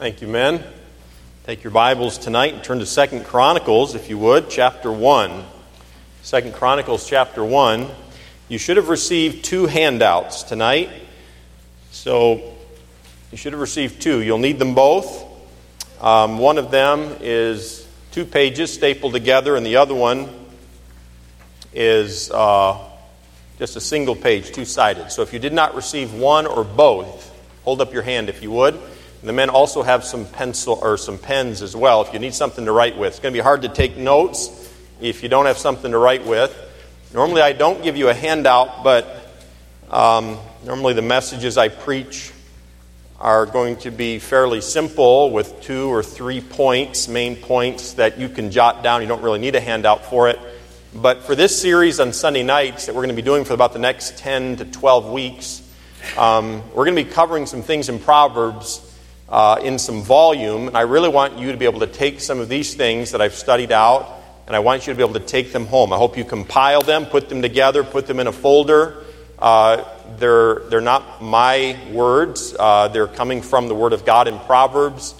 Thank you, men. Take your Bibles tonight and turn to Second Chronicles, if you would, chapter 1. Second Chronicles, chapter 1. You should have received two handouts tonight. So you should have received two. You'll need them both. Um, one of them is two pages stapled together, and the other one is uh, just a single page, two sided. So if you did not receive one or both, hold up your hand if you would. The men also have some pencil or some pens as well if you need something to write with. It's going to be hard to take notes if you don't have something to write with. Normally, I don't give you a handout, but um, normally the messages I preach are going to be fairly simple with two or three points, main points that you can jot down. You don't really need a handout for it. But for this series on Sunday nights that we're going to be doing for about the next 10 to 12 weeks, um, we're going to be covering some things in Proverbs uh, in some volume. And I really want you to be able to take some of these things that I've studied out, and I want you to be able to take them home. I hope you compile them, put them together, put them in a folder. Uh, they're, they're not my words, uh, they're coming from the Word of God in Proverbs.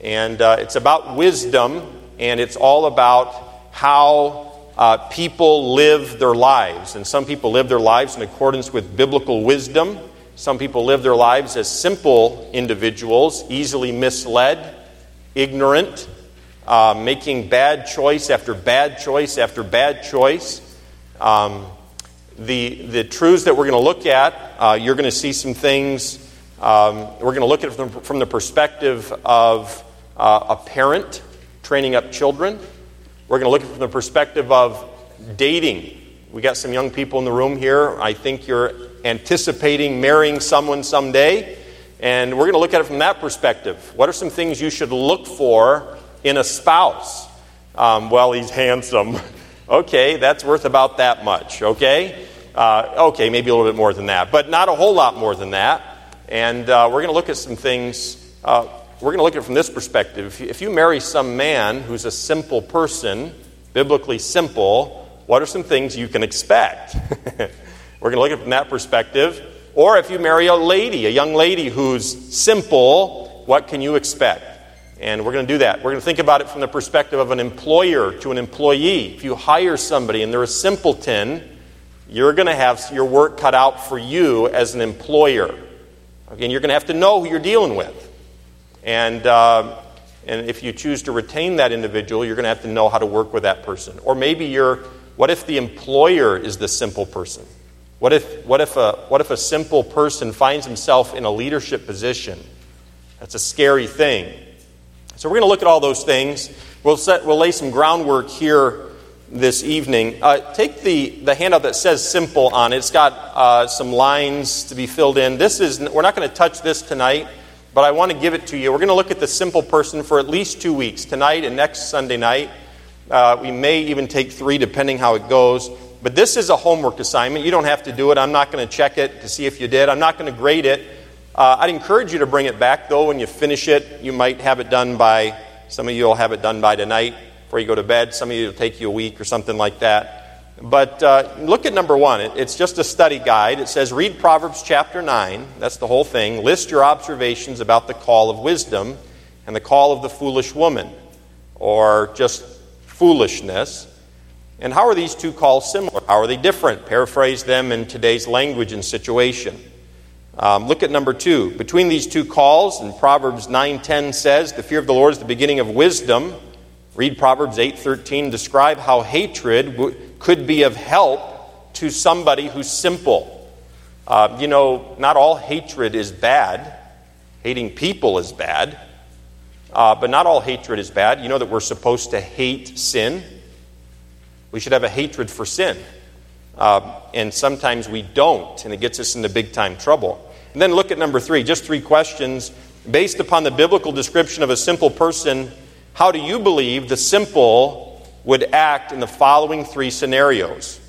And uh, it's about wisdom, and it's all about how uh, people live their lives. And some people live their lives in accordance with biblical wisdom. Some people live their lives as simple individuals, easily misled, ignorant, uh, making bad choice after bad choice after bad choice. Um, the, the truths that we're going to look at, uh, you're going to see some things. Um, we're going to look at it from, from the perspective of uh, a parent training up children. We're going to look at it from the perspective of dating. We got some young people in the room here. I think you're anticipating marrying someone someday. And we're going to look at it from that perspective. What are some things you should look for in a spouse? Um, well, he's handsome. okay, that's worth about that much, okay? Uh, okay, maybe a little bit more than that, but not a whole lot more than that. And uh, we're going to look at some things. Uh, we're going to look at it from this perspective. If you marry some man who's a simple person, biblically simple, what are some things you can expect? We're going to look at it from that perspective. Or if you marry a lady, a young lady who's simple, what can you expect? And we're going to do that. We're going to think about it from the perspective of an employer to an employee. If you hire somebody and they're a simpleton, you're going to have your work cut out for you as an employer. Again, you're going to have to know who you're dealing with. And, uh, and if you choose to retain that individual, you're going to have to know how to work with that person. Or maybe you're, what if the employer is the simple person? What if, what, if a, what if a simple person finds himself in a leadership position? That's a scary thing. So, we're going to look at all those things. We'll, set, we'll lay some groundwork here this evening. Uh, take the, the handout that says simple on it. It's got uh, some lines to be filled in. This is, we're not going to touch this tonight, but I want to give it to you. We're going to look at the simple person for at least two weeks, tonight and next Sunday night. Uh, we may even take three, depending how it goes. But this is a homework assignment. You don't have to do it. I'm not going to check it to see if you did. I'm not going to grade it. Uh, I'd encourage you to bring it back, though, when you finish it. You might have it done by, some of you will have it done by tonight before you go to bed. Some of you will take you a week or something like that. But uh, look at number one. It, it's just a study guide. It says, read Proverbs chapter 9. That's the whole thing. List your observations about the call of wisdom and the call of the foolish woman, or just foolishness. And how are these two calls similar? How are they different? Paraphrase them in today's language and situation. Um, look at number two. Between these two calls, and Proverbs 9:10 says, "The fear of the Lord is the beginning of wisdom." Read Proverbs 8:13. Describe how hatred w- could be of help to somebody who's simple. Uh, you know, not all hatred is bad. Hating people is bad, uh, but not all hatred is bad. You know that we're supposed to hate sin. We should have a hatred for sin. Uh, and sometimes we don't, and it gets us into big time trouble. And then look at number three, just three questions. Based upon the biblical description of a simple person, how do you believe the simple would act in the following three scenarios?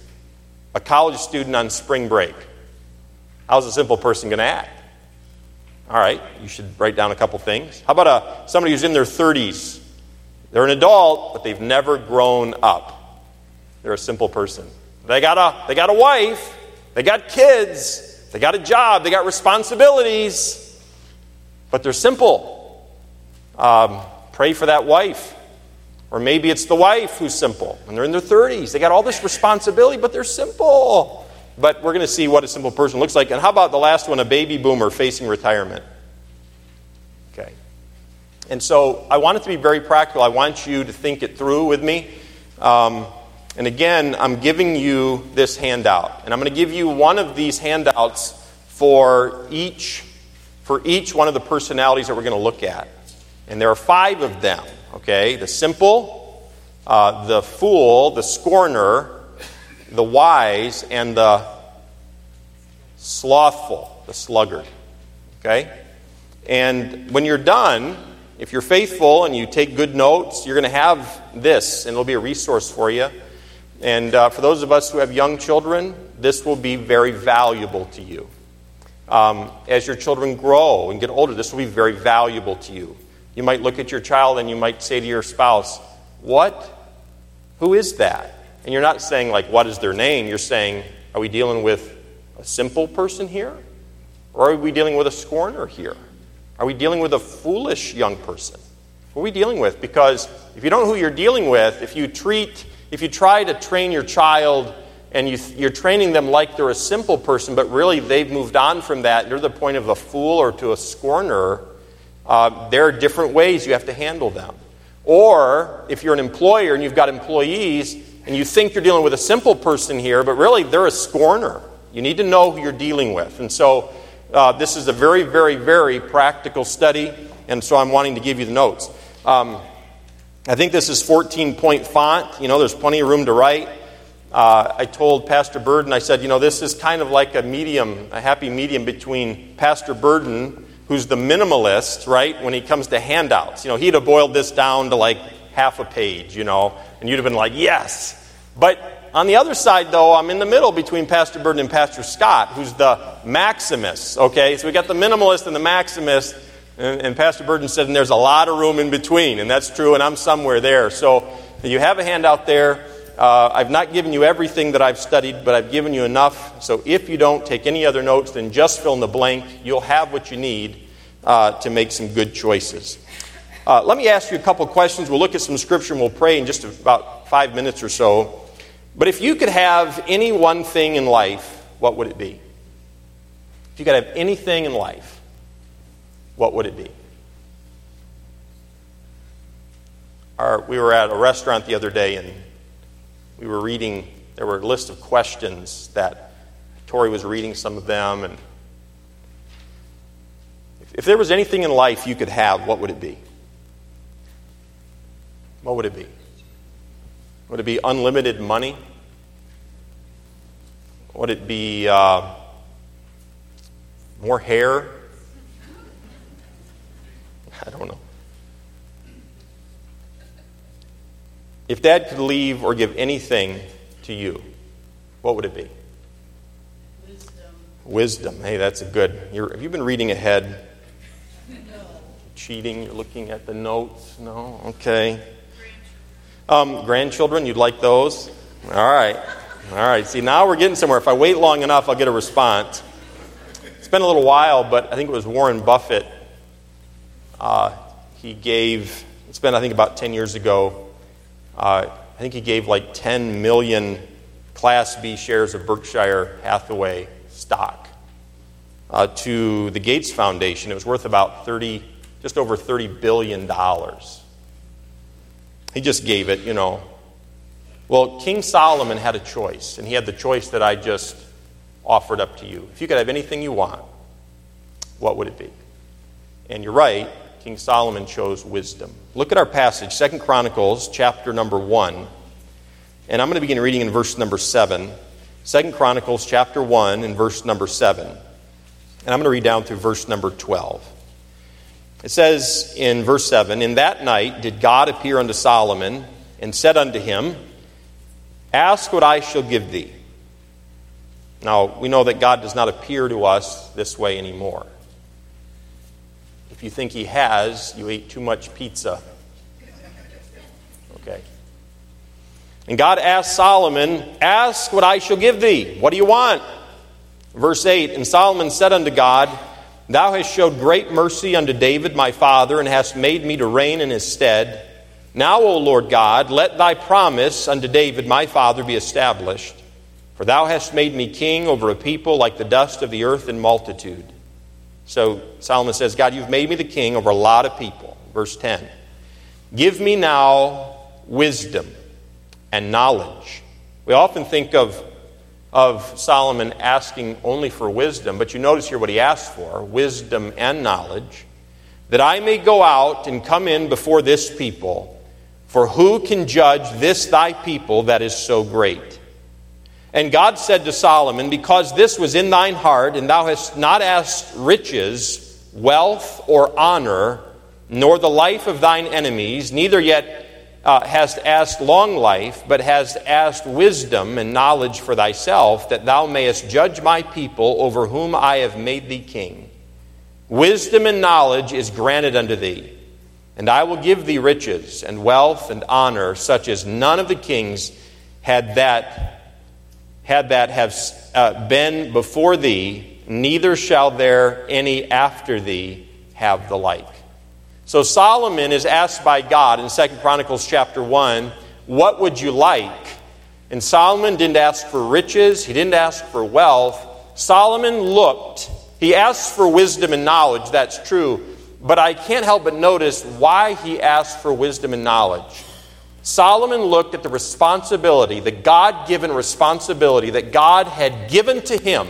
A college student on spring break. How's a simple person going to act? All right, you should write down a couple things. How about a, somebody who's in their 30s? They're an adult, but they've never grown up. They're a simple person. They got a, they got a wife, they got kids, they got a job, they got responsibilities, but they're simple. Um, pray for that wife. Or maybe it's the wife who's simple and they're in their 30s. They got all this responsibility, but they're simple. But we're going to see what a simple person looks like. And how about the last one, a baby boomer facing retirement? Okay. And so I want it to be very practical. I want you to think it through with me. Um, and again, I'm giving you this handout. And I'm going to give you one of these handouts for each, for each one of the personalities that we're going to look at. And there are five of them, okay? The simple, uh, the fool, the scorner, the wise, and the slothful, the sluggard, okay? And when you're done, if you're faithful and you take good notes, you're going to have this, and it'll be a resource for you. And uh, for those of us who have young children, this will be very valuable to you. Um, as your children grow and get older, this will be very valuable to you. You might look at your child and you might say to your spouse, What? Who is that? And you're not saying, like, what is their name? You're saying, Are we dealing with a simple person here? Or are we dealing with a scorner here? Are we dealing with a foolish young person? What are we dealing with? Because if you don't know who you're dealing with, if you treat if you try to train your child and you, are training them like they're a simple person, but really they've moved on from that, they're the point of a fool or to a scorner, uh, there are different ways you have to handle them. Or if you're an employer and you've got employees and you think you're dealing with a simple person here, but really they're a scorner. You need to know who you're dealing with. And so uh, this is a very, very, very practical study, and so I'm wanting to give you the notes. Um, I think this is 14 point font. You know, there's plenty of room to write. Uh, I told Pastor Burden, I said, you know, this is kind of like a medium, a happy medium between Pastor Burden, who's the minimalist, right, when he comes to handouts. You know, he'd have boiled this down to like half a page, you know, and you'd have been like, yes. But on the other side, though, I'm in the middle between Pastor Burden and Pastor Scott, who's the maximist, okay? So we got the minimalist and the Maximus. And, and Pastor Burden said, and there's a lot of room in between, and that's true, and I'm somewhere there. So you have a handout there. Uh, I've not given you everything that I've studied, but I've given you enough. So if you don't take any other notes, then just fill in the blank. You'll have what you need uh, to make some good choices. Uh, let me ask you a couple questions. We'll look at some scripture and we'll pray in just about five minutes or so. But if you could have any one thing in life, what would it be? If you could have anything in life, what would it be? Our, we were at a restaurant the other day and we were reading, there were a list of questions that Tori was reading some of them. And if, if there was anything in life you could have, what would it be? What would it be? Would it be unlimited money? Would it be uh, more hair? I don't know. If dad could leave or give anything to you, what would it be? Wisdom. Wisdom. Hey, that's a good. You're, have you been reading ahead? No. Cheating? You're looking at the notes? No? Okay. Um, grandchildren, you'd like those? All right. All right. See, now we're getting somewhere. If I wait long enough, I'll get a response. It's been a little while, but I think it was Warren Buffett uh, he gave, it's been, I think, about 10 years ago, uh, I think he gave like 10 million Class B shares of Berkshire Hathaway stock uh, to the Gates Foundation. It was worth about 30, just over $30 billion. He just gave it, you know. Well, King Solomon had a choice, and he had the choice that I just offered up to you. If you could have anything you want, what would it be? And you're right, King Solomon chose wisdom. Look at our passage, Second Chronicles, chapter number 1. And I'm going to begin reading in verse number 7. Second Chronicles, chapter 1, and verse number 7. And I'm going to read down through verse number 12. It says in verse 7 In that night did God appear unto Solomon and said unto him, Ask what I shall give thee. Now, we know that God does not appear to us this way anymore. If you think he has, you ate too much pizza. Okay. And God asked Solomon, Ask what I shall give thee. What do you want? Verse 8 And Solomon said unto God, Thou hast showed great mercy unto David my father, and hast made me to reign in his stead. Now, O Lord God, let thy promise unto David my father be established. For thou hast made me king over a people like the dust of the earth in multitude. So Solomon says, God, you've made me the king over a lot of people. Verse 10 Give me now wisdom and knowledge. We often think of, of Solomon asking only for wisdom, but you notice here what he asks for wisdom and knowledge, that I may go out and come in before this people. For who can judge this thy people that is so great? And God said to Solomon, Because this was in thine heart, and thou hast not asked riches, wealth, or honor, nor the life of thine enemies, neither yet uh, hast asked long life, but hast asked wisdom and knowledge for thyself, that thou mayest judge my people over whom I have made thee king. Wisdom and knowledge is granted unto thee, and I will give thee riches and wealth and honor, such as none of the kings had that had that have uh, been before thee, neither shall there any after thee have the like. So Solomon is asked by God in Second Chronicles chapter 1, What would you like? And Solomon didn't ask for riches, he didn't ask for wealth. Solomon looked, he asked for wisdom and knowledge, that's true, but I can't help but notice why he asked for wisdom and knowledge. Solomon looked at the responsibility, the God given responsibility that God had given to him.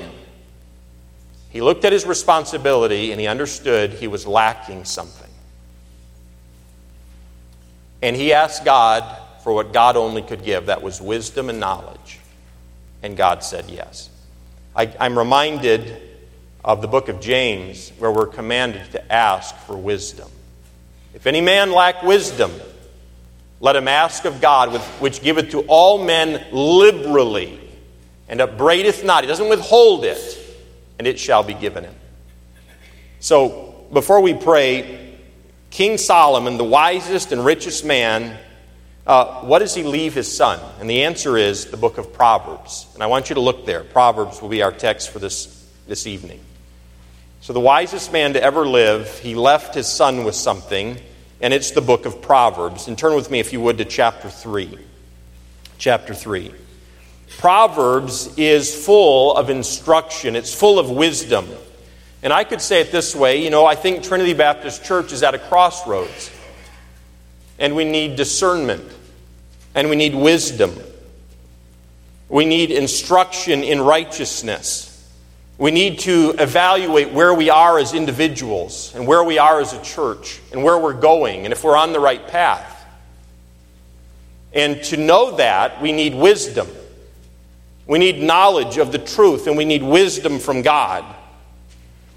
He looked at his responsibility and he understood he was lacking something. And he asked God for what God only could give that was wisdom and knowledge. And God said yes. I, am reminded of the book of James where we're commanded to ask for wisdom. If any man lack wisdom, let him ask of God, which giveth to all men liberally, and upbraideth not. He doesn't withhold it, and it shall be given him. So, before we pray, King Solomon, the wisest and richest man, uh, what does he leave his son? And the answer is the book of Proverbs. And I want you to look there. Proverbs will be our text for this, this evening. So, the wisest man to ever live, he left his son with something and it's the book of Proverbs. And turn with me, if you would, to chapter 3. Chapter 3. Proverbs is full of instruction, it's full of wisdom. And I could say it this way you know, I think Trinity Baptist Church is at a crossroads. And we need discernment, and we need wisdom. We need instruction in righteousness. We need to evaluate where we are as individuals and where we are as a church and where we're going and if we're on the right path. And to know that, we need wisdom. We need knowledge of the truth and we need wisdom from God.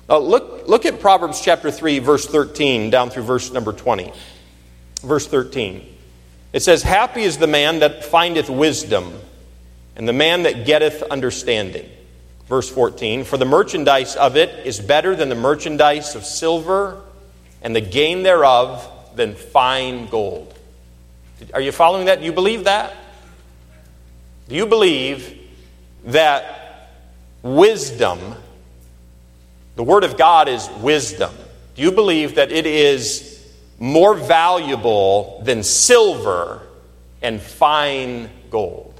Now look, look at Proverbs chapter 3, verse 13, down through verse number 20. Verse 13. It says, Happy is the man that findeth wisdom, and the man that getteth understanding. Verse 14 For the merchandise of it is better than the merchandise of silver, and the gain thereof than fine gold. Are you following that? Do you believe that? Do you believe that wisdom, the Word of God is wisdom? Do you believe that it is more valuable than silver and fine gold?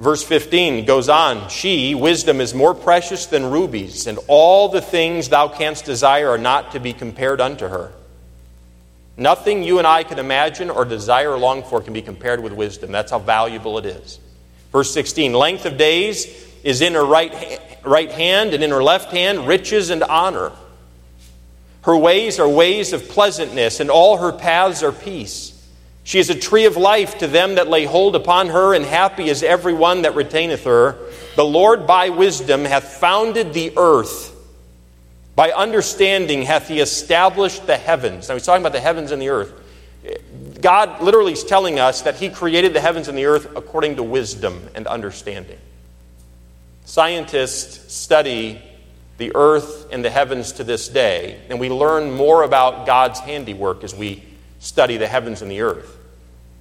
Verse 15 goes on She, wisdom, is more precious than rubies, and all the things thou canst desire are not to be compared unto her. Nothing you and I can imagine or desire or long for can be compared with wisdom. That's how valuable it is. Verse 16 Length of days is in her right, right hand, and in her left hand, riches and honor. Her ways are ways of pleasantness, and all her paths are peace. She is a tree of life to them that lay hold upon her, and happy is every one that retaineth her. The Lord by wisdom hath founded the earth. By understanding hath he established the heavens. Now he's talking about the heavens and the earth. God literally is telling us that he created the heavens and the earth according to wisdom and understanding. Scientists study the earth and the heavens to this day, and we learn more about God's handiwork as we study the heavens and the earth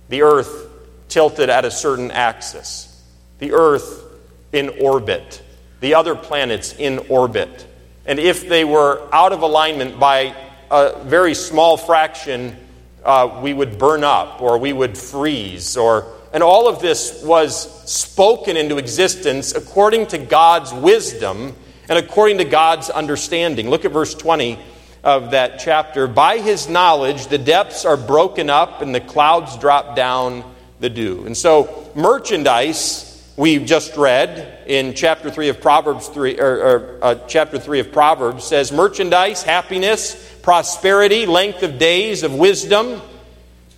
the earth tilted at a certain axis, the earth in orbit, the other planets in orbit. And if they were out of alignment by a very small fraction, uh, we would burn up or we would freeze. Or, and all of this was spoken into existence according to God's wisdom and according to God's understanding. Look at verse 20 of that chapter. By his knowledge, the depths are broken up and the clouds drop down the dew. And so, merchandise we just read in chapter 3 of Proverbs 3 or, or uh, chapter 3 of Proverbs says merchandise, happiness, prosperity, length of days of wisdom.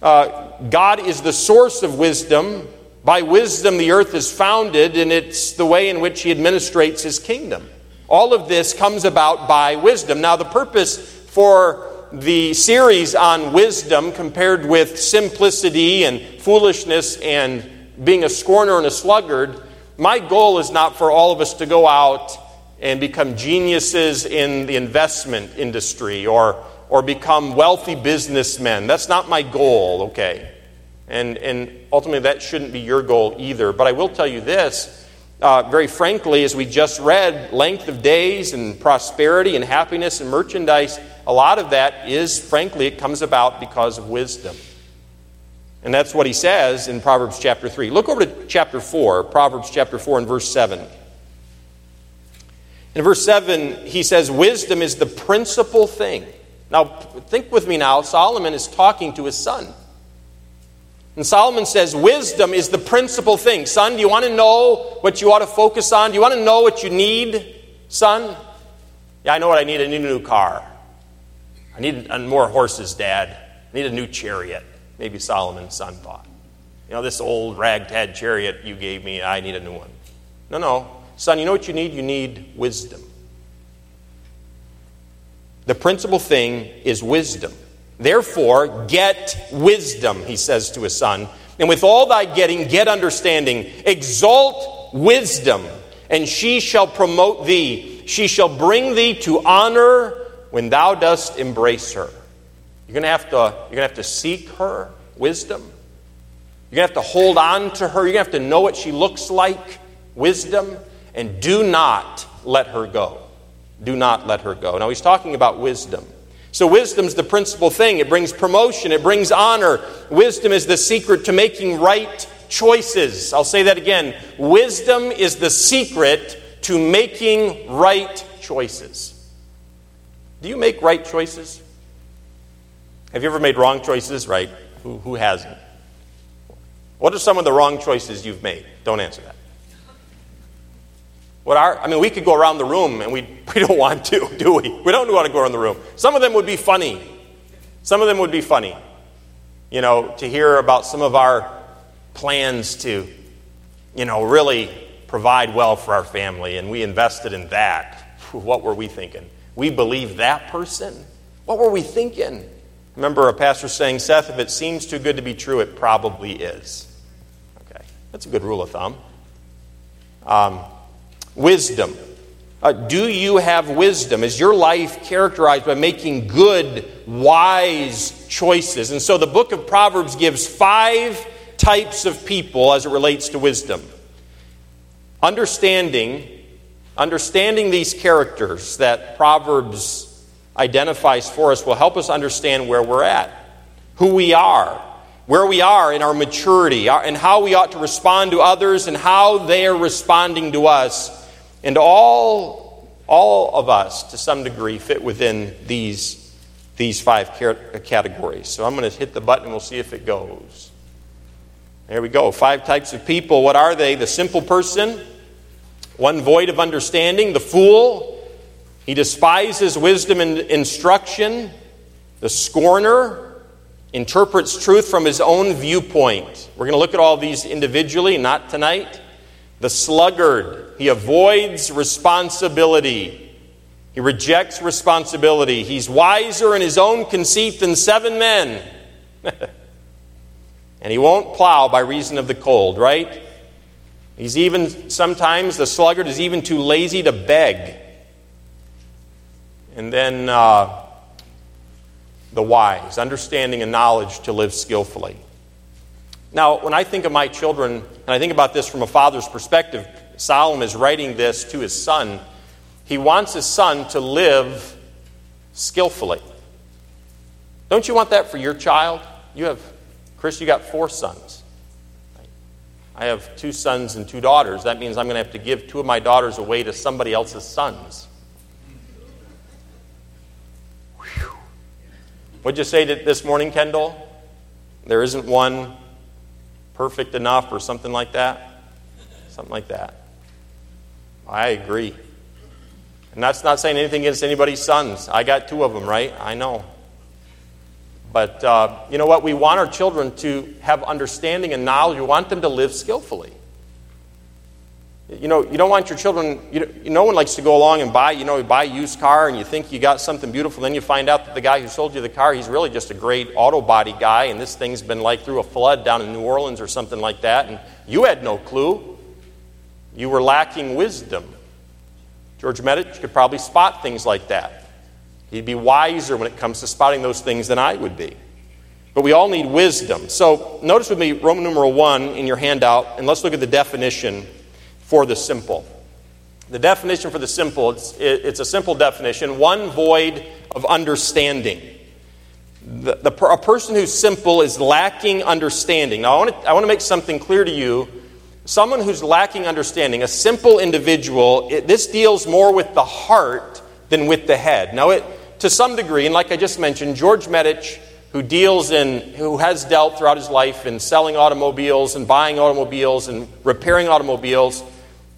Uh, God is the source of wisdom. By wisdom the earth is founded and it's the way in which he administrates his kingdom. All of this comes about by wisdom. Now the purpose for the series on wisdom compared with simplicity and foolishness and being a scorner and a sluggard, my goal is not for all of us to go out and become geniuses in the investment industry or, or become wealthy businessmen. That's not my goal, okay? And, and ultimately, that shouldn't be your goal either. But I will tell you this uh, very frankly, as we just read, length of days and prosperity and happiness and merchandise, a lot of that is, frankly, it comes about because of wisdom. And that's what he says in Proverbs chapter 3. Look over to chapter 4, Proverbs chapter 4 and verse 7. In verse 7, he says, Wisdom is the principal thing. Now, think with me now. Solomon is talking to his son. And Solomon says, Wisdom is the principal thing. Son, do you want to know what you ought to focus on? Do you want to know what you need, son? Yeah, I know what I need. I need a new car. I need more horses, Dad. I need a new chariot. Maybe Solomon's son thought. You know, this old ragtag chariot you gave me, I need a new one. No, no. Son, you know what you need? You need wisdom. The principal thing is wisdom. Therefore, get wisdom, he says to his son. And with all thy getting, get understanding. Exalt wisdom, and she shall promote thee. She shall bring thee to honor when thou dost embrace her. You're going to have to, you're going to, have to seek her wisdom. You're going to have to hold on to her. You're going to have to know what she looks like wisdom. And do not let her go. Do not let her go. Now, he's talking about wisdom. So, wisdom's the principal thing. It brings promotion, it brings honor. Wisdom is the secret to making right choices. I'll say that again. Wisdom is the secret to making right choices. Do you make right choices? Have you ever made wrong choices? Right. Who, who hasn't? What are some of the wrong choices you've made? Don't answer that. What are, I mean, we could go around the room and we, we don't want to, do we? We don't want to go around the room. Some of them would be funny. Some of them would be funny. You know, to hear about some of our plans to, you know, really provide well for our family and we invested in that. What were we thinking? We believe that person? What were we thinking? remember a pastor saying, Seth, if it seems too good to be true, it probably is. Okay, that's a good rule of thumb. Um, wisdom. Uh, do you have wisdom? Is your life characterized by making good, wise choices? And so the book of Proverbs gives five types of people as it relates to wisdom. Understanding, understanding these characters that Proverbs identifies for us will help us understand where we're at, who we are, where we are in our maturity, and how we ought to respond to others and how they are responding to us. And all, all of us, to some degree, fit within these, these five categories. So I'm going to hit the button and we'll see if it goes. There we go. Five types of people. What are they? The simple person, one void of understanding, the fool, he despises wisdom and instruction. The scorner interprets truth from his own viewpoint. We're going to look at all these individually, not tonight. The sluggard, he avoids responsibility. He rejects responsibility. He's wiser in his own conceit than seven men. and he won't plow by reason of the cold, right? He's even, sometimes the sluggard is even too lazy to beg. And then uh, the wise, understanding and knowledge to live skillfully. Now, when I think of my children, and I think about this from a father's perspective, Solomon is writing this to his son. He wants his son to live skillfully. Don't you want that for your child? You have, Chris, you got four sons. I have two sons and two daughters. That means I'm going to have to give two of my daughters away to somebody else's sons. Whew. What'd you say this morning, Kendall? There isn't one perfect enough or something like that? Something like that. I agree. And that's not saying anything against anybody's sons. I got two of them, right? I know. But uh, you know what? We want our children to have understanding and knowledge. We want them to live skillfully. You know, you don't want your children, you no one likes to go along and buy, you know, buy a used car and you think you got something beautiful, then you find out that the guy who sold you the car, he's really just a great auto body guy, and this thing's been like through a flood down in New Orleans or something like that, and you had no clue. You were lacking wisdom. George Medich could probably spot things like that. He'd be wiser when it comes to spotting those things than I would be. But we all need wisdom. So notice with me Roman numeral 1 in your handout, and let's look at the definition for the simple. The definition for the simple, it's, it's a simple definition one void of understanding. The, the, a person who's simple is lacking understanding. Now, I want, to, I make something clear to you. Someone who's lacking understanding, a simple individual, it, this deals more with the heart than with the head. Now, it, to some degree, and like I just mentioned, George Medich, who deals in, who has dealt throughout his life in selling automobiles and buying automobiles and repairing automobiles,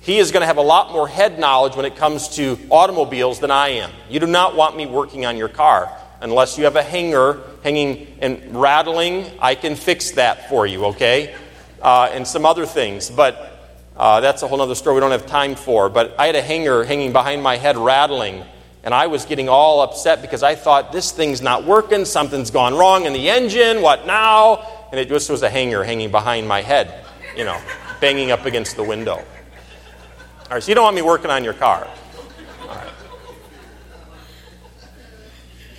he is going to have a lot more head knowledge when it comes to automobiles than I am. You do not want me working on your car unless you have a hanger hanging and rattling. I can fix that for you, okay? Uh, and some other things, but uh, that's a whole other story we don't have time for. But I had a hanger hanging behind my head rattling and I was getting all upset because I thought, this thing's not working, something's gone wrong in the engine, what now? And it just was a hanger hanging behind my head, you know, banging up against the window. All right, so you don't want me working on your car.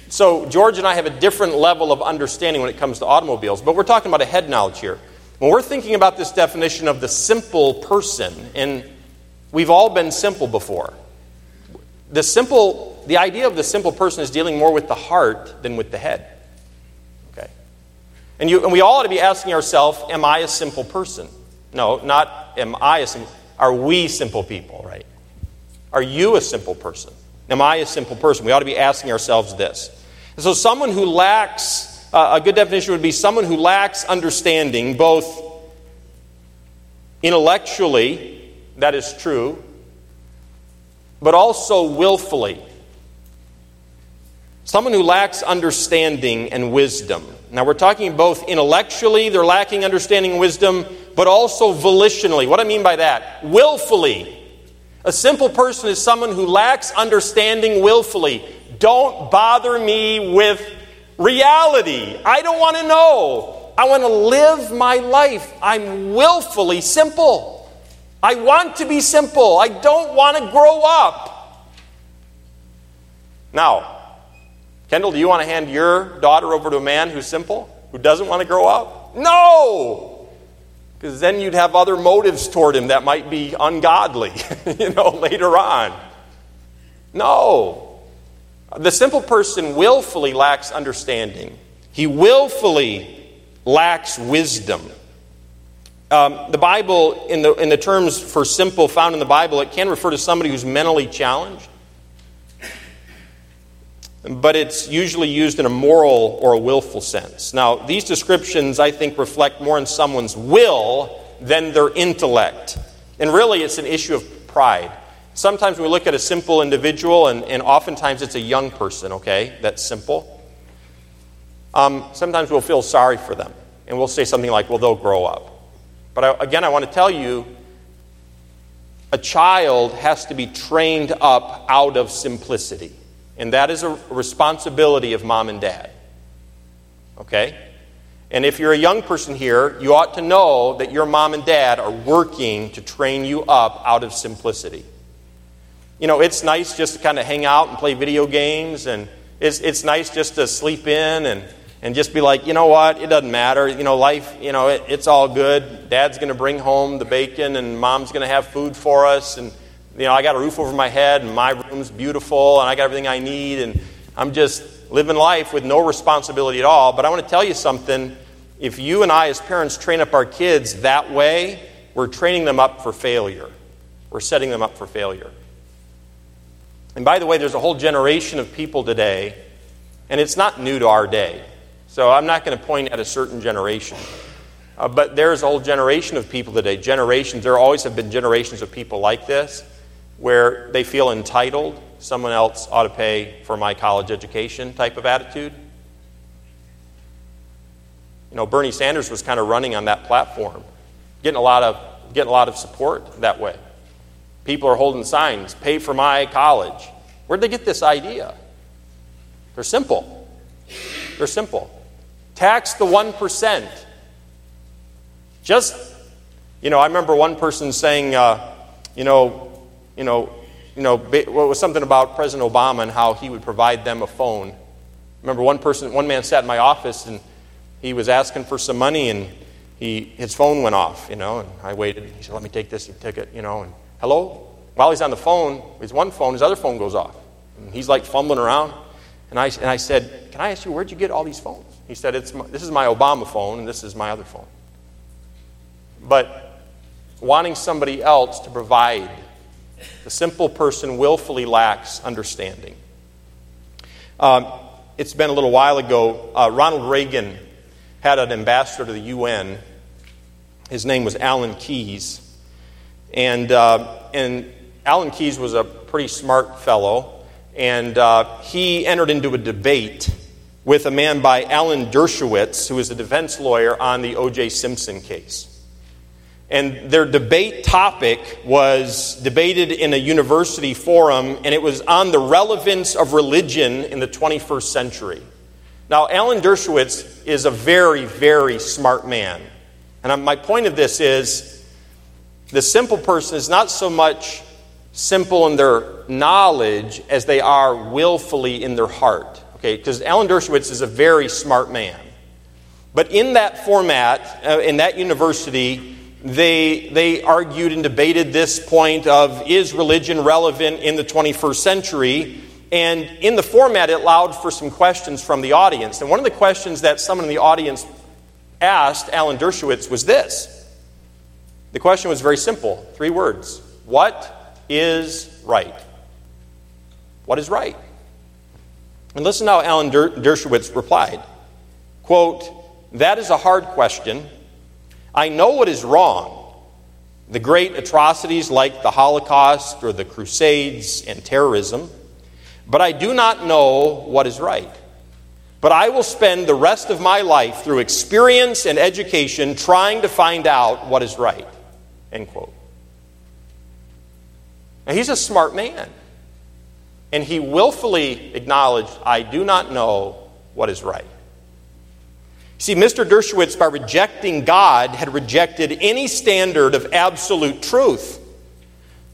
So, George and I have a different level of understanding when it comes to automobiles, but we're talking about a head knowledge here. When we're thinking about this definition of the simple person, and we've all been simple before, the simple the idea of the simple person is dealing more with the heart than with the head. Okay? And, you, and we all ought to be asking ourselves, am I a simple person? No, not am I a simple Are we simple people, right? Are you a simple person? Am I a simple person? We ought to be asking ourselves this. And so, someone who lacks, uh, a good definition would be someone who lacks understanding, both intellectually, that is true, but also willfully. Someone who lacks understanding and wisdom. Now, we're talking both intellectually, they're lacking understanding and wisdom, but also volitionally. What I mean by that? Willfully. A simple person is someone who lacks understanding willfully. Don't bother me with reality. I don't want to know. I want to live my life. I'm willfully simple. I want to be simple. I don't want to grow up. Now, Kendall, do you want to hand your daughter over to a man who's simple, who doesn't want to grow up? No! Because then you'd have other motives toward him that might be ungodly, you know, later on. No. The simple person willfully lacks understanding, he willfully lacks wisdom. Um, the Bible, in the, in the terms for simple found in the Bible, it can refer to somebody who's mentally challenged but it's usually used in a moral or a willful sense. Now, these descriptions, I think, reflect more in someone's will than their intellect. And really, it's an issue of pride. Sometimes we look at a simple individual, and, and oftentimes it's a young person, okay, that's simple. Um, sometimes we'll feel sorry for them, and we'll say something like, well, they'll grow up. But I, again, I want to tell you a child has to be trained up out of simplicity. And that is a responsibility of mom and dad. Okay? And if you're a young person here, you ought to know that your mom and dad are working to train you up out of simplicity. You know, it's nice just to kind of hang out and play video games, and it's, it's nice just to sleep in and, and just be like, you know what, it doesn't matter. You know, life, you know, it, it's all good. Dad's going to bring home the bacon, and mom's going to have food for us, and you know, I got a roof over my head, and my room's beautiful, and I got everything I need, and I'm just living life with no responsibility at all. But I want to tell you something. If you and I, as parents, train up our kids that way, we're training them up for failure. We're setting them up for failure. And by the way, there's a whole generation of people today, and it's not new to our day. So I'm not going to point at a certain generation. Uh, but there's a whole generation of people today, generations, there always have been generations of people like this, where they feel entitled. Someone else ought to pay for my college education type of attitude. You know, Bernie Sanders was kind of running on that platform, getting a lot of, getting a lot of support that way. People are holding signs, pay for my college. Where'd they get this idea? They're simple. They're simple. Tax the 1%. Just, you know, I remember one person saying, uh, you know, you know, you know, what was something about President Obama and how he would provide them a phone. I Remember, one person, one man sat in my office and he was asking for some money and he, his phone went off, you know, and I waited. He said, "Let me take this." He took it, you know, and hello. While he's on the phone, his one phone, his other phone goes off. And he's like fumbling around, and I and I said, "Can I ask you where'd you get all these phones?" He said, it's my, "This is my Obama phone, and this is my other phone." But wanting somebody else to provide the simple person willfully lacks understanding. Um, it's been a little while ago. Uh, Ronald Reagan had an ambassador to the UN. His name was Alan Keyes. And, uh, and Alan Keyes was a pretty smart fellow. And uh, he entered into a debate with a man by Alan Dershowitz, who was a defense lawyer on the O.J. Simpson case. And their debate topic was debated in a university forum, and it was on the relevance of religion in the 21st century. Now, Alan Dershowitz is a very, very smart man. And my point of this is the simple person is not so much simple in their knowledge as they are willfully in their heart. Okay, because Alan Dershowitz is a very smart man. But in that format, uh, in that university, they, they argued and debated this point of is religion relevant in the 21st century? And in the format, it allowed for some questions from the audience. And one of the questions that someone in the audience asked Alan Dershowitz was this. The question was very simple three words What is right? What is right? And listen how Alan Dershowitz replied. Quote, That is a hard question I know what is wrong. The great atrocities like the Holocaust or the Crusades and terrorism. But I do not know what is right. But I will spend the rest of my life through experience and education trying to find out what is right. End quote. Now, he's a smart man. And he willfully acknowledged, I do not know what is right. See, Mr. Dershowitz, by rejecting God, had rejected any standard of absolute truth.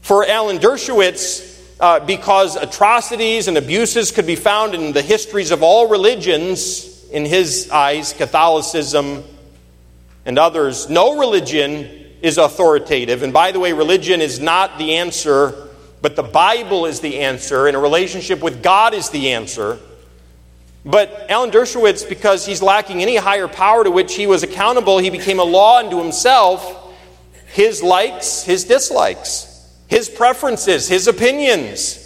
For Alan Dershowitz, uh, because atrocities and abuses could be found in the histories of all religions, in his eyes, Catholicism and others, no religion is authoritative. And by the way, religion is not the answer, but the Bible is the answer, and a relationship with God is the answer. But Alan Dershowitz, because he's lacking any higher power to which he was accountable, he became a law unto himself. His likes, his dislikes, his preferences, his opinions.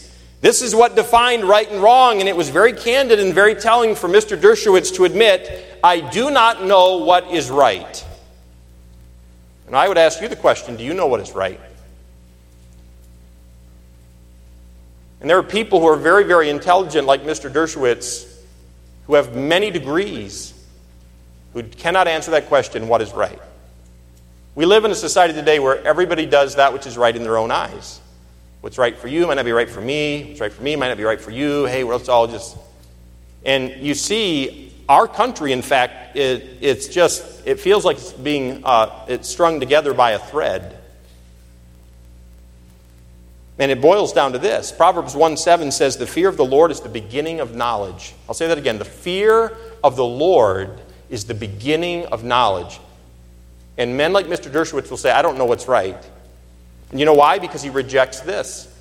This is what defined right and wrong, and it was very candid and very telling for Mr. Dershowitz to admit, I do not know what is right. And I would ask you the question do you know what is right? And there are people who are very, very intelligent, like Mr. Dershowitz, who have many degrees who cannot answer that question what is right? We live in a society today where everybody does that which is right in their own eyes. What's right for you might not be right for me. What's right for me might not be right for you. Hey, let's all just. And you see, our country, in fact, it, it's just, it feels like it's being, uh, it's strung together by a thread. And it boils down to this Proverbs 1 7 says, The fear of the Lord is the beginning of knowledge. I'll say that again. The fear of the Lord is the beginning of knowledge. And men like Mr. Dershowitz will say, I don't know what's right. And you know why? Because he rejects this.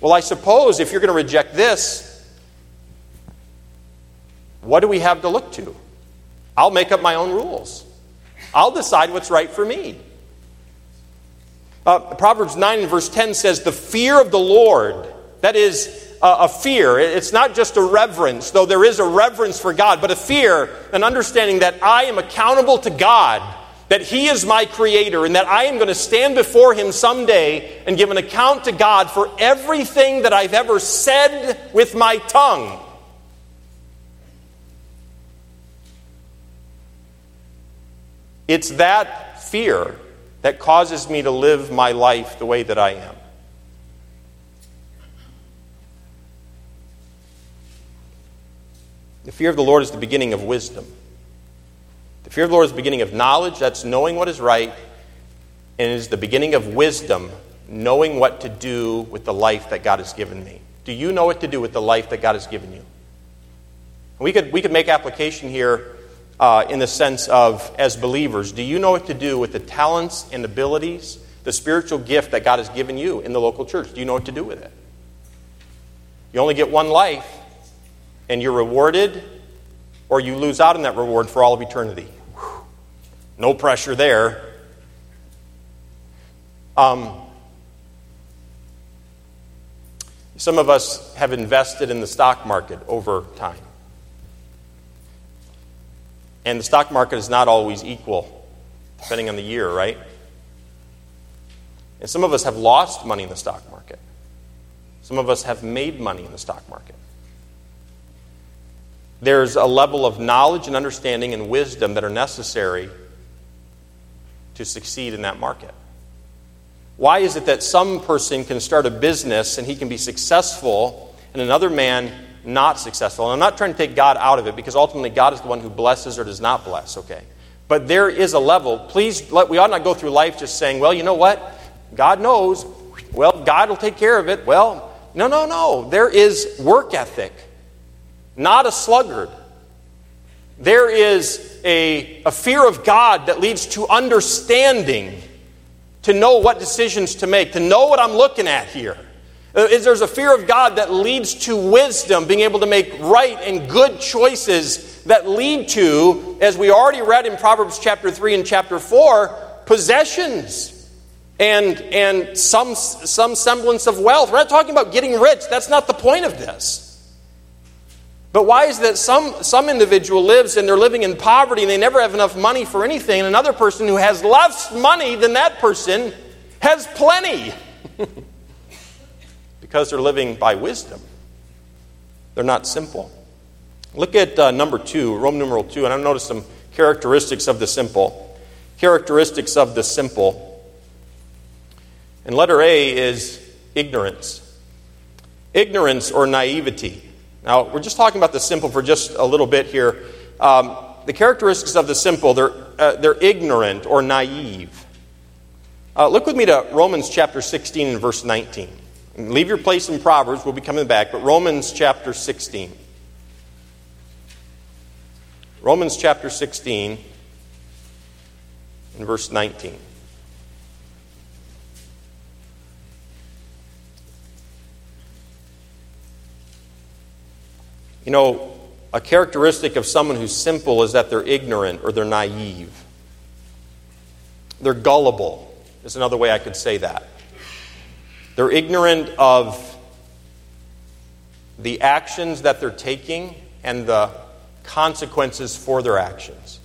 Well, I suppose if you're going to reject this, what do we have to look to? I'll make up my own rules. I'll decide what's right for me. Uh, Proverbs 9 and verse 10 says, The fear of the Lord, that is a, a fear. It's not just a reverence, though there is a reverence for God, but a fear, an understanding that I am accountable to God, that He is my creator, and that I am going to stand before Him someday and give an account to God for everything that I've ever said with my tongue. It's that fear that causes me to live my life the way that I am. The fear of the Lord is the beginning of wisdom. The fear of the Lord is the beginning of knowledge, that's knowing what is right, and it is the beginning of wisdom, knowing what to do with the life that God has given me. Do you know what to do with the life that God has given you? We could, we could make application here uh, in the sense of, as believers, do you know what to do with the talents and abilities, the spiritual gift that God has given you in the local church? Do you know what to do with it? You only get one life, and you're rewarded, or you lose out on that reward for all of eternity. Whew. No pressure there. Um, some of us have invested in the stock market over time. And the stock market is not always equal, depending on the year, right? And some of us have lost money in the stock market. Some of us have made money in the stock market. There's a level of knowledge and understanding and wisdom that are necessary to succeed in that market. Why is it that some person can start a business and he can be successful and another man not successful. And I'm not trying to take God out of it because ultimately God is the one who blesses or does not bless, okay? But there is a level. Please, let, we ought not go through life just saying, well, you know what? God knows. Well, God will take care of it. Well, no, no, no. There is work ethic, not a sluggard. There is a, a fear of God that leads to understanding, to know what decisions to make, to know what I'm looking at here. Uh, is there's a fear of God that leads to wisdom, being able to make right and good choices that lead to, as we already read in Proverbs chapter 3 and chapter 4, possessions and, and some, some semblance of wealth. We're not talking about getting rich. That's not the point of this. But why is that some, some individual lives and they're living in poverty and they never have enough money for anything, and another person who has less money than that person has plenty? Because they're living by wisdom. They're not simple. Look at uh, number two, Roman numeral two, and I've noticed some characteristics of the simple. Characteristics of the simple. And letter A is ignorance. Ignorance or naivety. Now, we're just talking about the simple for just a little bit here. Um, the characteristics of the simple, they're, uh, they're ignorant or naive. Uh, look with me to Romans chapter 16 and verse 19. Leave your place in Proverbs, we'll be coming back, but Romans chapter 16. Romans chapter 16 and verse 19. You know, a characteristic of someone who's simple is that they're ignorant or they're naive. They're gullible, is another way I could say that. They're ignorant of the actions that they're taking and the consequences for their actions.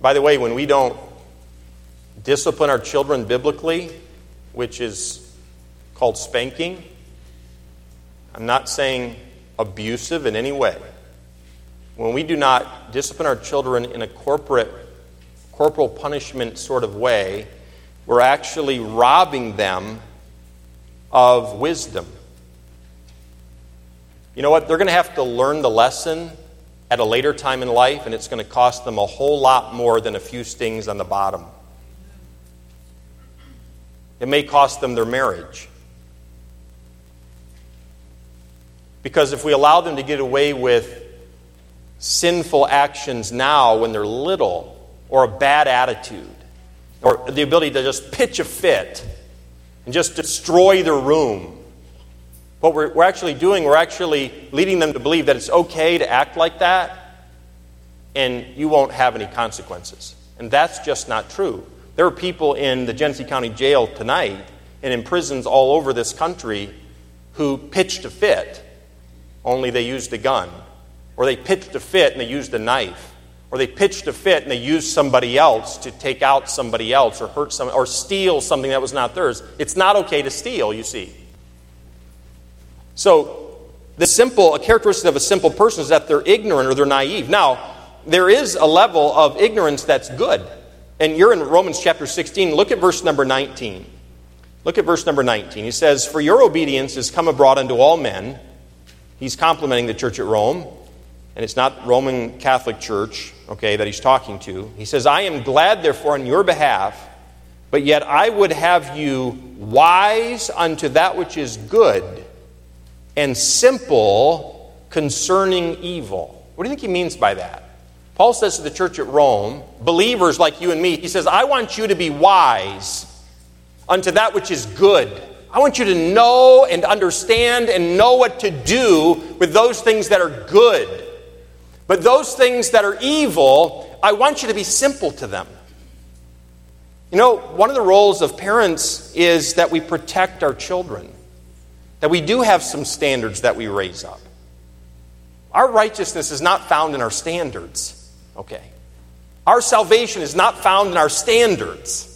By the way, when we don't discipline our children biblically, which is called spanking, I'm not saying abusive in any way. When we do not discipline our children in a corporate, corporal punishment sort of way, we're actually robbing them of wisdom. You know what? They're going to have to learn the lesson at a later time in life, and it's going to cost them a whole lot more than a few stings on the bottom. It may cost them their marriage. Because if we allow them to get away with sinful actions now when they're little, or a bad attitude, or the ability to just pitch a fit and just destroy the room, what we're, we're actually doing, we're actually leading them to believe that it's okay to act like that and you won't have any consequences. And that's just not true. There are people in the Genesee County Jail tonight and in prisons all over this country who pitched a fit only they used a gun. Or they pitched a fit and they used a knife. Or they pitched a fit and they used somebody else to take out somebody else or hurt some or steal something that was not theirs. It's not okay to steal, you see. So the simple a characteristic of a simple person is that they're ignorant or they're naive. Now, there is a level of ignorance that's good. And you're in Romans chapter 16. Look at verse number 19. Look at verse number 19. He says, For your obedience is come abroad unto all men He's complimenting the church at Rome, and it's not Roman Catholic Church, okay, that he's talking to. He says, I am glad, therefore, on your behalf, but yet I would have you wise unto that which is good and simple concerning evil. What do you think he means by that? Paul says to the church at Rome, believers like you and me, he says, I want you to be wise unto that which is good I want you to know and understand and know what to do with those things that are good. But those things that are evil, I want you to be simple to them. You know, one of the roles of parents is that we protect our children, that we do have some standards that we raise up. Our righteousness is not found in our standards, okay? Our salvation is not found in our standards.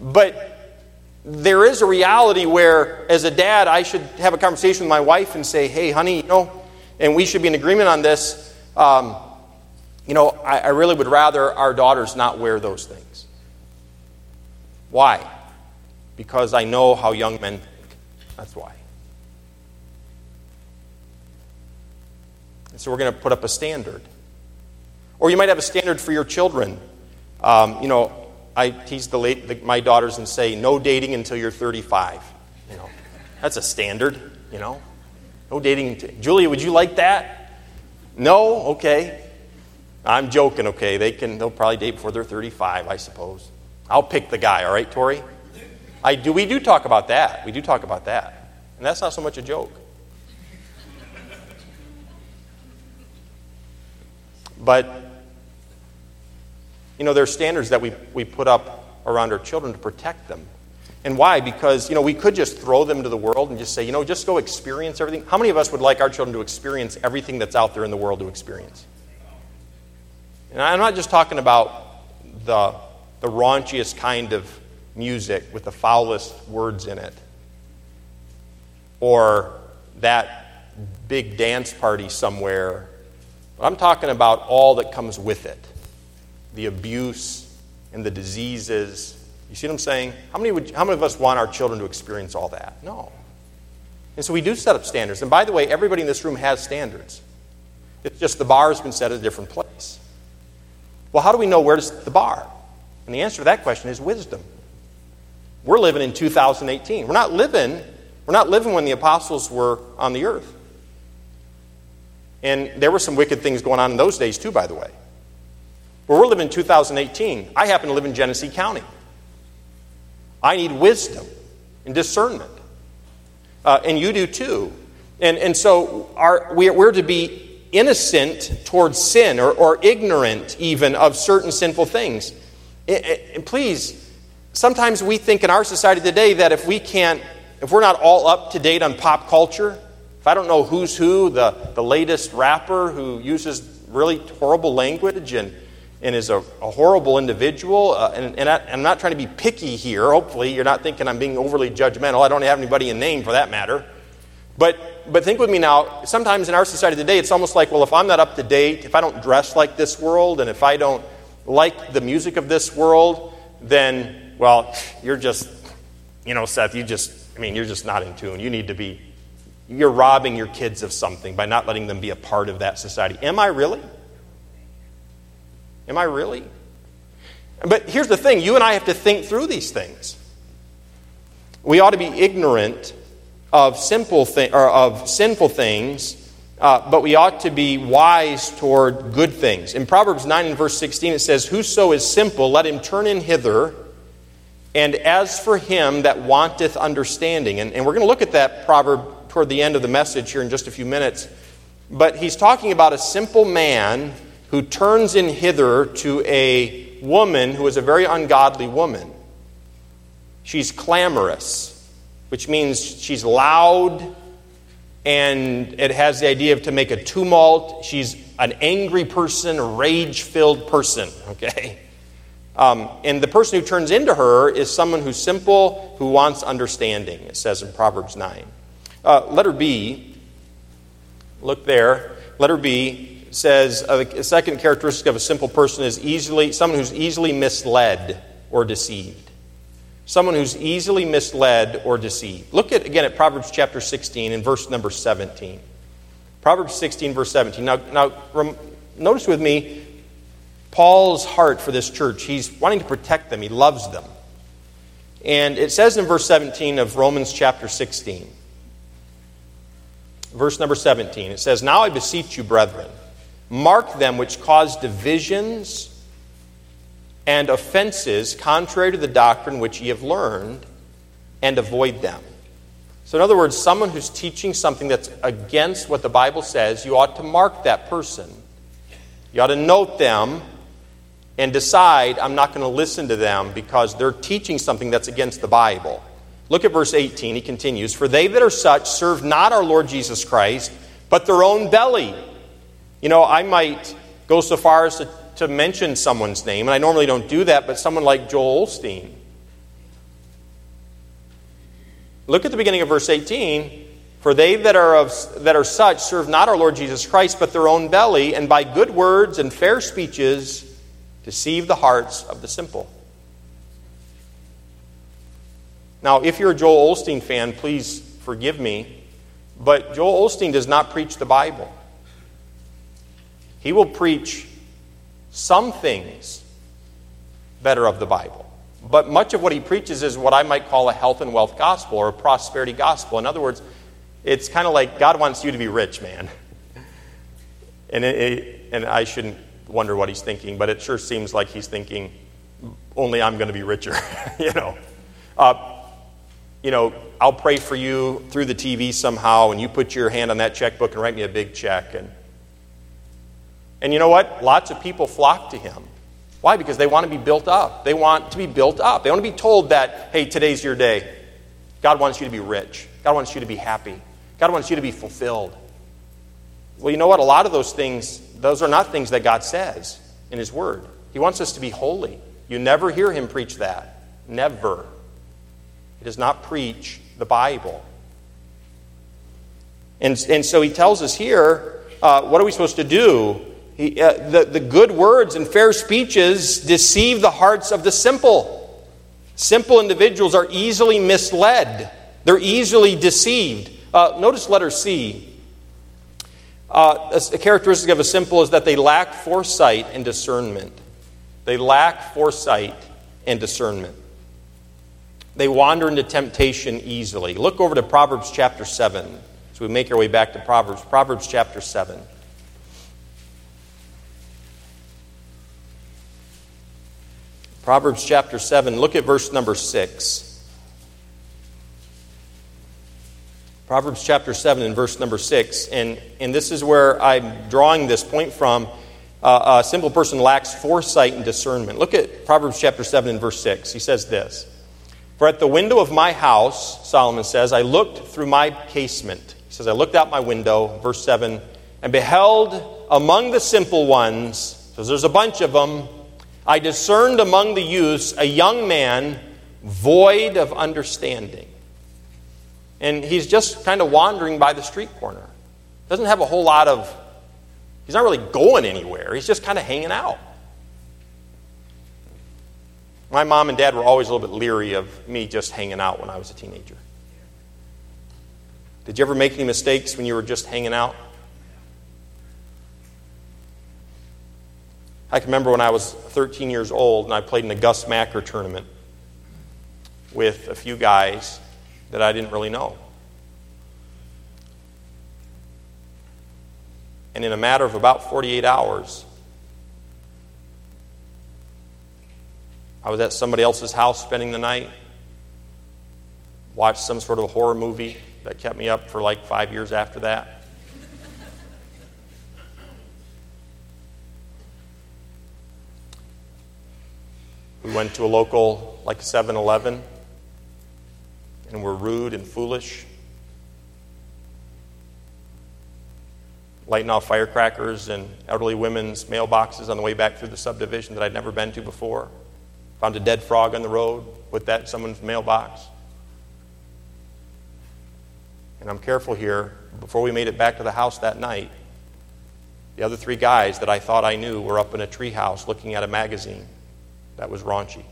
But there is a reality where, as a dad, I should have a conversation with my wife and say, hey, honey, you know, and we should be in agreement on this. Um, you know, I, I really would rather our daughters not wear those things. Why? Because I know how young men think. That's why. And so we're going to put up a standard. Or you might have a standard for your children. Um, you know, I tease the late, the, my daughters and say, no dating until you're 35. You know, that's a standard, you know. No dating. Julia, would you like that? No? Okay. I'm joking, okay. They can, they'll probably date before they're 35, I suppose. I'll pick the guy, all right, Tori? I do, we do talk about that. We do talk about that. And that's not so much a joke. But you know, there are standards that we, we put up around our children to protect them. And why? Because, you know, we could just throw them to the world and just say, you know, just go experience everything. How many of us would like our children to experience everything that's out there in the world to experience? And I'm not just talking about the, the raunchiest kind of music with the foulest words in it, or that big dance party somewhere. I'm talking about all that comes with it the abuse, and the diseases. You see what I'm saying? How many, would, how many of us want our children to experience all that? No. And so we do set up standards. And by the way, everybody in this room has standards. It's just the bar has been set at a different place. Well, how do we know where's the bar? And the answer to that question is wisdom. We're living in 2018. We're not living, we're not living when the apostles were on the earth. And there were some wicked things going on in those days too, by the way. Well, we're living in 2018. I happen to live in Genesee County. I need wisdom and discernment. Uh, and you do too. And, and so our, we, we're to be innocent towards sin or, or ignorant even of certain sinful things. And please, sometimes we think in our society today that if we can't, if we're not all up to date on pop culture, if I don't know who's who, the, the latest rapper who uses really horrible language and and is a, a horrible individual. Uh, and, and I, am not trying to be picky here. Hopefully, you're not thinking I'm being overly judgmental. I don't have anybody in name for that matter. But, but think with me now, sometimes in our society today, it's almost like, well, if I'm not up to date, if I don't dress like this world, and if I don't like the music of this world, then, well, you're just, you know, Seth, you just, I mean, you're just not in tune. You need to be, you're robbing your kids of something by not letting them be a part of that society. Am I really? Am I really? But here's the thing you and I have to think through these things. We ought to be ignorant of simple thi- or of sinful things, uh, but we ought to be wise toward good things. In Proverbs 9 and verse 16, it says, Whoso is simple, let him turn in hither. And as for him that wanteth understanding, and, and we're going to look at that proverb toward the end of the message here in just a few minutes, but he's talking about a simple man who turns in hither to a woman who is a very ungodly woman. She's clamorous, which means she's loud and it has the idea of to make a tumult. She's an angry person, a rage filled person, okay? Um, and the person who turns into her is someone who's simple, who wants understanding, it says in Proverbs 9. Uh, letter B, look there. Letter B says the second characteristic of a simple person is easily someone who's easily misled or deceived. Someone who's easily misled or deceived. Look at again at Proverbs chapter 16 and verse number 17. Proverbs 16, verse 17. Now, now rem, notice with me Paul's heart for this church. He's wanting to protect them, he loves them. And it says in verse 17 of Romans chapter 16, verse number 17, it says, Now I beseech you, brethren, mark them which cause divisions and offenses contrary to the doctrine which ye have learned, and avoid them. So, in other words, someone who's teaching something that's against what the Bible says, you ought to mark that person. You ought to note them and decide, I'm not going to listen to them because they're teaching something that's against the Bible. Look at verse 18. He continues For they that are such serve not our Lord Jesus Christ, but their own belly. You know, I might go so far as to, to mention someone's name, and I normally don't do that, but someone like Joel Osteen. Look at the beginning of verse 18. For they that are, of, that are such serve not our Lord Jesus Christ, but their own belly, and by good words and fair speeches deceive the hearts of the simple. Now, if you're a Joel Osteen fan, please forgive me, but Joel Osteen does not preach the Bible. He will preach some things better of the Bible. But much of what he preaches is what I might call a health and wealth gospel or a prosperity gospel. In other words, it's kind of like God wants you to be rich, man. And, it, it, and I shouldn't wonder what he's thinking, but it sure seems like he's thinking, only I'm going to be richer, you know. Uh, you know, I'll pray for you through the TV somehow, and you put your hand on that checkbook and write me a big check. And, and you know what? Lots of people flock to him. Why? Because they want to be built up. They want to be built up. They want to be told that, hey, today's your day. God wants you to be rich. God wants you to be happy. God wants you to be fulfilled. Well, you know what? A lot of those things, those are not things that God says in His Word. He wants us to be holy. You never hear Him preach that. Never. He does not preach the Bible. And, and so he tells us here uh, what are we supposed to do? He, uh, the, the good words and fair speeches deceive the hearts of the simple. Simple individuals are easily misled, they're easily deceived. Uh, notice letter C. Uh, a characteristic of a simple is that they lack foresight and discernment. They lack foresight and discernment. They wander into temptation easily. Look over to Proverbs chapter 7 as we make our way back to Proverbs. Proverbs chapter 7. Proverbs chapter 7, look at verse number 6. Proverbs chapter 7 and verse number 6. And, and this is where I'm drawing this point from. Uh, a simple person lacks foresight and discernment. Look at Proverbs chapter 7 and verse 6. He says this for at the window of my house, Solomon says, I looked through my casement. He says, I looked out my window, verse 7, and beheld among the simple ones, because there's a bunch of them, I discerned among the youths a young man void of understanding. And he's just kind of wandering by the street corner. Doesn't have a whole lot of, he's not really going anywhere. He's just kind of hanging out. My mom and dad were always a little bit leery of me just hanging out when I was a teenager. Did you ever make any mistakes when you were just hanging out? I can remember when I was 13 years old and I played in the Gus Macker tournament with a few guys. that I didn't really know. And in a matter of about 48 hours, I was at somebody else's house spending the night, watched some sort of horror movie that kept me up for like five years after that. We went to a local, like 7 Eleven, and were rude and foolish. Lighting off firecrackers in elderly women's mailboxes on the way back through the subdivision that I'd never been to before. Found a dead frog on the road, put that in someone's mailbox. And I'm careful here. Before we made it back to the house that night, the other three guys that I thought I knew were up in a treehouse looking at a magazine that was raunchy.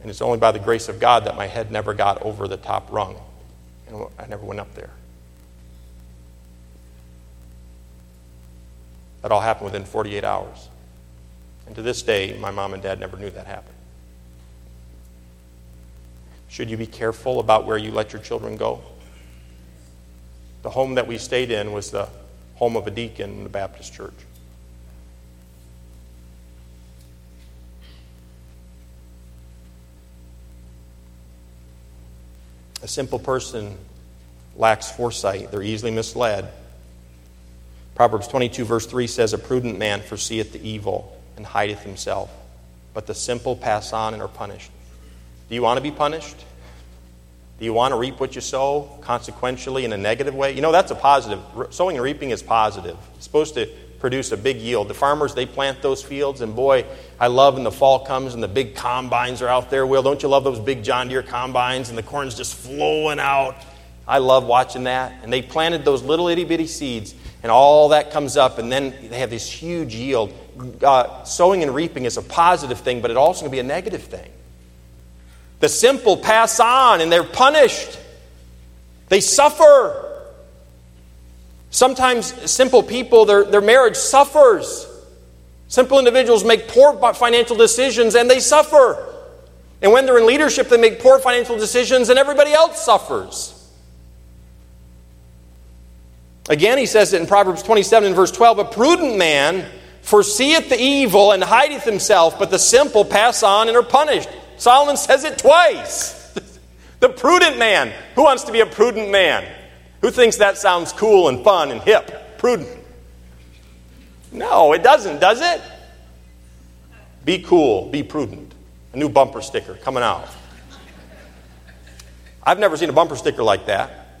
And it's only by the grace of God that my head never got over the top rung. And I never went up there. That all happened within 48 hours. And to this day, my mom and dad never knew that happened. Should you be careful about where you let your children go? The home that we stayed in was the home of a deacon in the Baptist church. A simple person lacks foresight, they're easily misled. Proverbs 22, verse 3 says, A prudent man foreseeth the evil and hideth himself, but the simple pass on and are punished. Do you want to be punished? Do you want to reap what you sow consequentially in a negative way? You know, that's a positive. Sowing and reaping is positive. It's supposed to produce a big yield. The farmers, they plant those fields, and boy, I love when the fall comes and the big combines are out there. Will, don't you love those big John Deere combines and the corn's just flowing out? I love watching that. And they planted those little itty bitty seeds, and all that comes up, and then they have this huge yield. Uh, sowing and reaping is a positive thing, but it also can be a negative thing. The simple pass on and they're punished. They suffer. Sometimes simple people, their, their marriage suffers. Simple individuals make poor financial decisions and they suffer. And when they're in leadership, they make poor financial decisions and everybody else suffers. Again, he says it in Proverbs 27 and verse 12 A prudent man foreseeth the evil and hideth himself, but the simple pass on and are punished. Solomon says it twice. the prudent man. Who wants to be a prudent man? Who thinks that sounds cool and fun and hip? Prudent. No, it doesn't, does it? Be cool, be prudent. A new bumper sticker coming out. I've never seen a bumper sticker like that.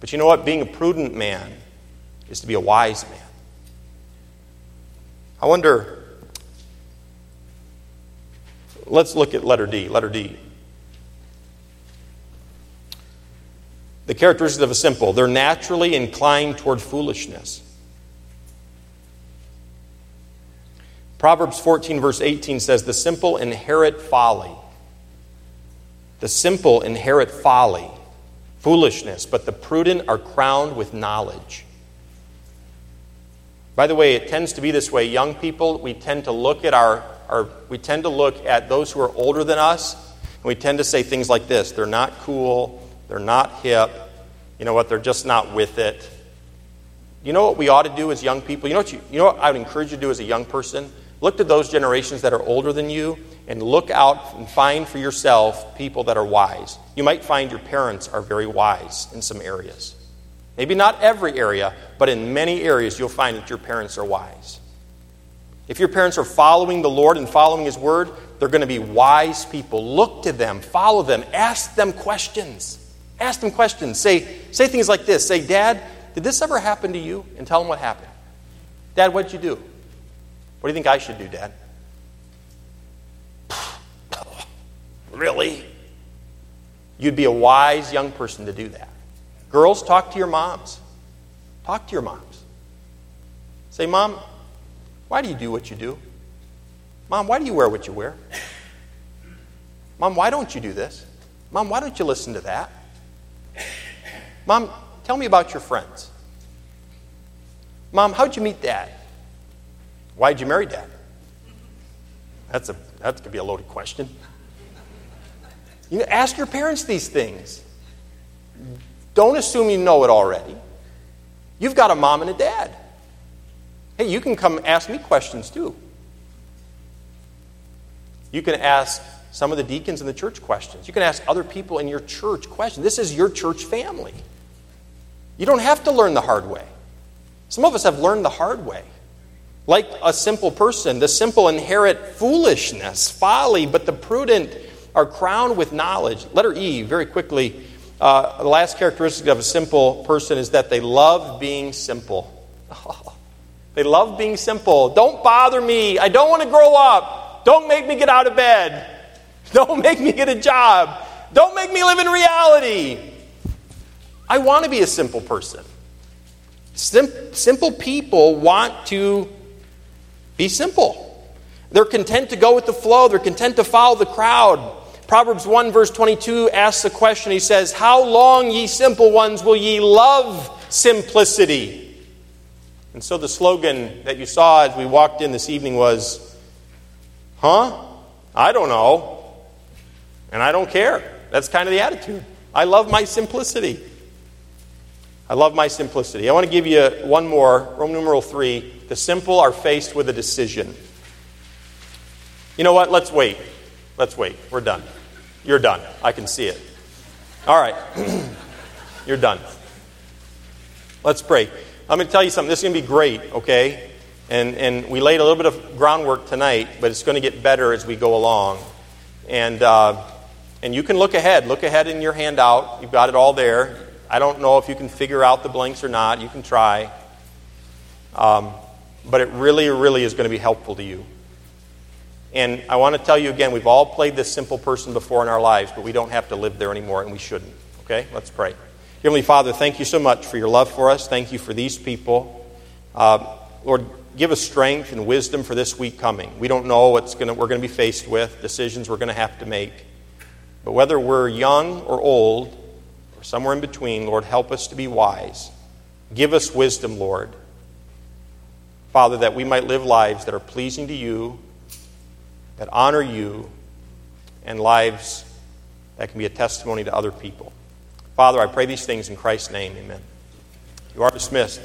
But you know what? Being a prudent man is to be a wise man. I wonder Let's look at letter D. Letter D. The characteristics of a simple, they're naturally inclined toward foolishness. Proverbs 14, verse 18 says, The simple inherit folly. The simple inherit folly, foolishness, but the prudent are crowned with knowledge. By the way, it tends to be this way. Young people, we tend to look at our are we tend to look at those who are older than us, and we tend to say things like this they're not cool, they're not hip, you know what, they're just not with it. You know what we ought to do as young people? You know what, you, you know what I would encourage you to do as a young person? Look to those generations that are older than you and look out and find for yourself people that are wise. You might find your parents are very wise in some areas. Maybe not every area, but in many areas you'll find that your parents are wise. If your parents are following the Lord and following His Word, they're going to be wise people. Look to them, follow them, ask them questions. Ask them questions. Say, say things like this Say, Dad, did this ever happen to you? And tell them what happened. Dad, what'd you do? What do you think I should do, Dad? really? You'd be a wise young person to do that. Girls, talk to your moms. Talk to your moms. Say, Mom, why do you do what you do? Mom, why do you wear what you wear? Mom, why don't you do this? Mom, why don't you listen to that? Mom, tell me about your friends. Mom, how'd you meet dad? Why'd you marry dad? That's a that could be a loaded question. You know, ask your parents these things. Don't assume you know it already. You've got a mom and a dad. Hey, you can come ask me questions too. You can ask some of the deacons in the church questions. You can ask other people in your church questions. This is your church family. You don't have to learn the hard way. Some of us have learned the hard way. Like a simple person, the simple inherit foolishness, folly, but the prudent are crowned with knowledge. Letter E, very quickly. Uh, the last characteristic of a simple person is that they love being simple. Oh, they love being simple. Don't bother me. I don't want to grow up. Don't make me get out of bed. Don't make me get a job. Don't make me live in reality. I want to be a simple person. Sim- simple people want to be simple. They're content to go with the flow, they're content to follow the crowd. Proverbs 1, verse 22 asks the question He says, How long, ye simple ones, will ye love simplicity? And so the slogan that you saw as we walked in this evening was, Huh? I don't know. And I don't care. That's kind of the attitude. I love my simplicity. I love my simplicity. I want to give you one more, Roman numeral 3. The simple are faced with a decision. You know what? Let's wait. Let's wait. We're done. You're done. I can see it. All right. You're done. Let's pray. I'm going to tell you something. This is going to be great, okay? And, and we laid a little bit of groundwork tonight, but it's going to get better as we go along. And, uh, and you can look ahead. Look ahead in your handout. You've got it all there. I don't know if you can figure out the blanks or not. You can try. Um, but it really, really is going to be helpful to you. And I want to tell you again, we've all played this simple person before in our lives, but we don't have to live there anymore, and we shouldn't. Okay? Let's pray. Heavenly Father, thank you so much for your love for us. Thank you for these people. Uh, Lord, give us strength and wisdom for this week coming. We don't know what we're going to be faced with, decisions we're going to have to make. But whether we're young or old, or somewhere in between, Lord, help us to be wise. Give us wisdom, Lord. Father, that we might live lives that are pleasing to you, that honor you, and lives that can be a testimony to other people. Father, I pray these things in Christ's name. Amen. You are dismissed.